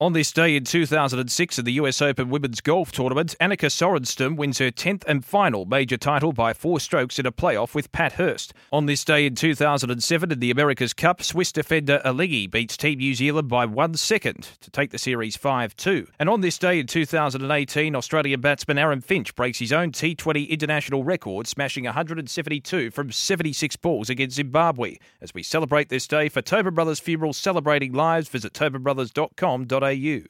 On this day in 2006 at the US Open Women's Golf Tournament, Annika Sorenstam wins her 10th and final major title by four strokes in a playoff with Pat Hurst. On this day in 2007 in the America's Cup, Swiss defender Alinghi beats Team New Zealand by one second to take the series 5 2. And on this day in 2018, Australian batsman Aaron Finch breaks his own T20 international record, smashing 172 from 76 balls against Zimbabwe. As we celebrate this day for Tobin Brothers Funeral Celebrating Lives, visit tobinbrothers.com.au.